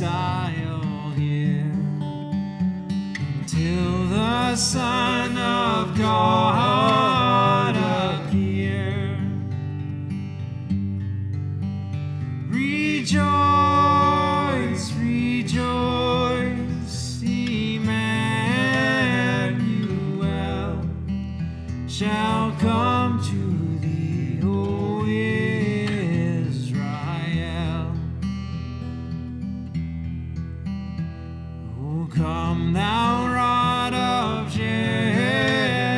exiled here till the Son of God appear. Rejoice, rejoice, Emmanuel shall come to. Come, thou rod of Jesse,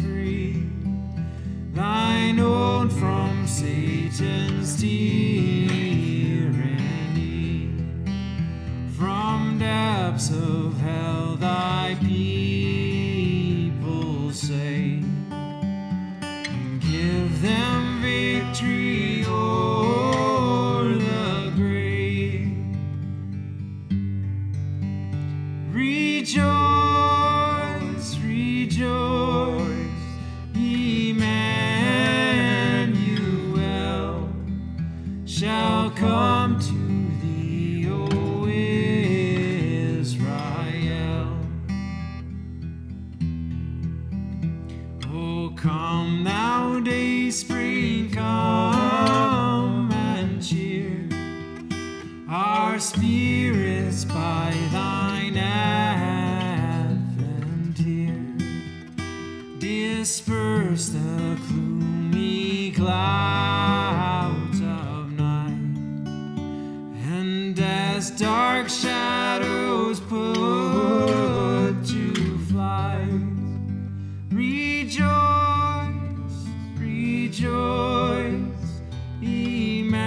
free thine own from Satan's tyranny. From depths of hell, thy people Rejoice, clouds of night, and as dark shadows put to flight, rejoice, rejoice, Emmanuel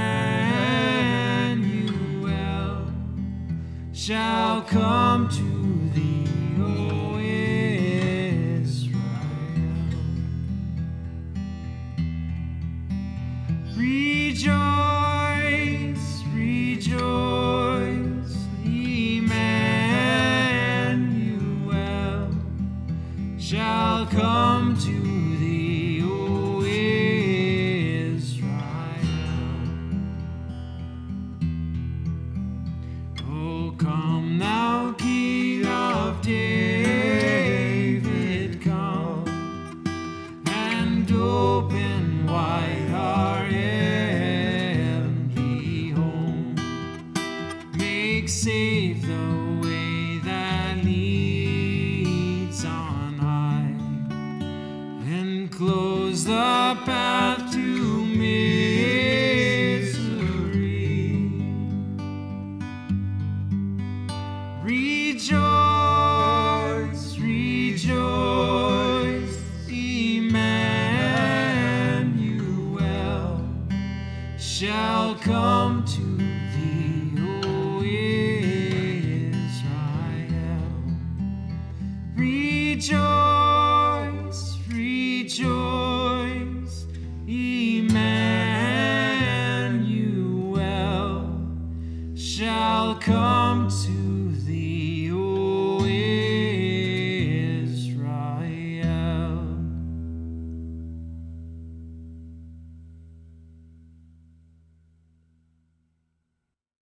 shall come to Rejoice, rejoice, Emmanuel shall come to thee, O Israel. Oh, come, thou King Safe the way that leads on high, and close the path to misery. Rejoice, rejoice, Emmanuel shall come. shall come to thee.